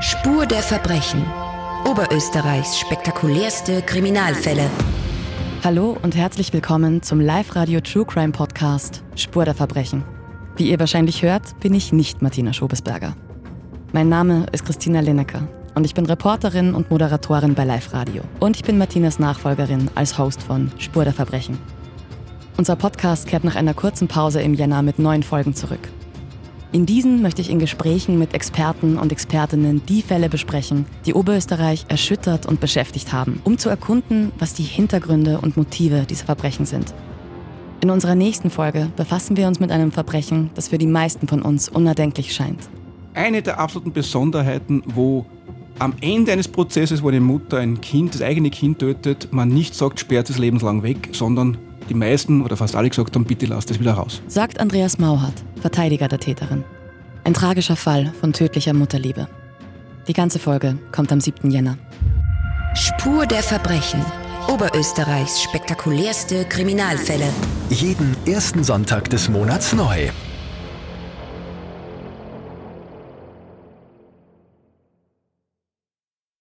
Spur der Verbrechen. Oberösterreichs spektakulärste Kriminalfälle. Hallo und herzlich willkommen zum Live-Radio True Crime Podcast Spur der Verbrechen. Wie ihr wahrscheinlich hört, bin ich nicht Martina Schobesberger. Mein Name ist Christina Lineker und ich bin Reporterin und Moderatorin bei Live Radio. Und ich bin Martinas Nachfolgerin als Host von Spur der Verbrechen. Unser Podcast kehrt nach einer kurzen Pause im Jänner mit neun Folgen zurück. In diesen möchte ich in Gesprächen mit Experten und Expertinnen die Fälle besprechen, die Oberösterreich erschüttert und beschäftigt haben, um zu erkunden, was die Hintergründe und Motive dieser Verbrechen sind. In unserer nächsten Folge befassen wir uns mit einem Verbrechen, das für die meisten von uns unerdenklich scheint. Eine der absoluten Besonderheiten, wo am Ende eines Prozesses, wo eine Mutter ein Kind, das eigene Kind tötet, man nicht sagt, sperrt es lebenslang weg, sondern die meisten oder fast alle gesagt haben, bitte lasst es wieder raus. Sagt Andreas Mauhardt, Verteidiger der Täterin. Ein tragischer Fall von tödlicher Mutterliebe. Die ganze Folge kommt am 7. Jänner. Spur der Verbrechen. Oberösterreichs spektakulärste Kriminalfälle. Jeden ersten Sonntag des Monats neu.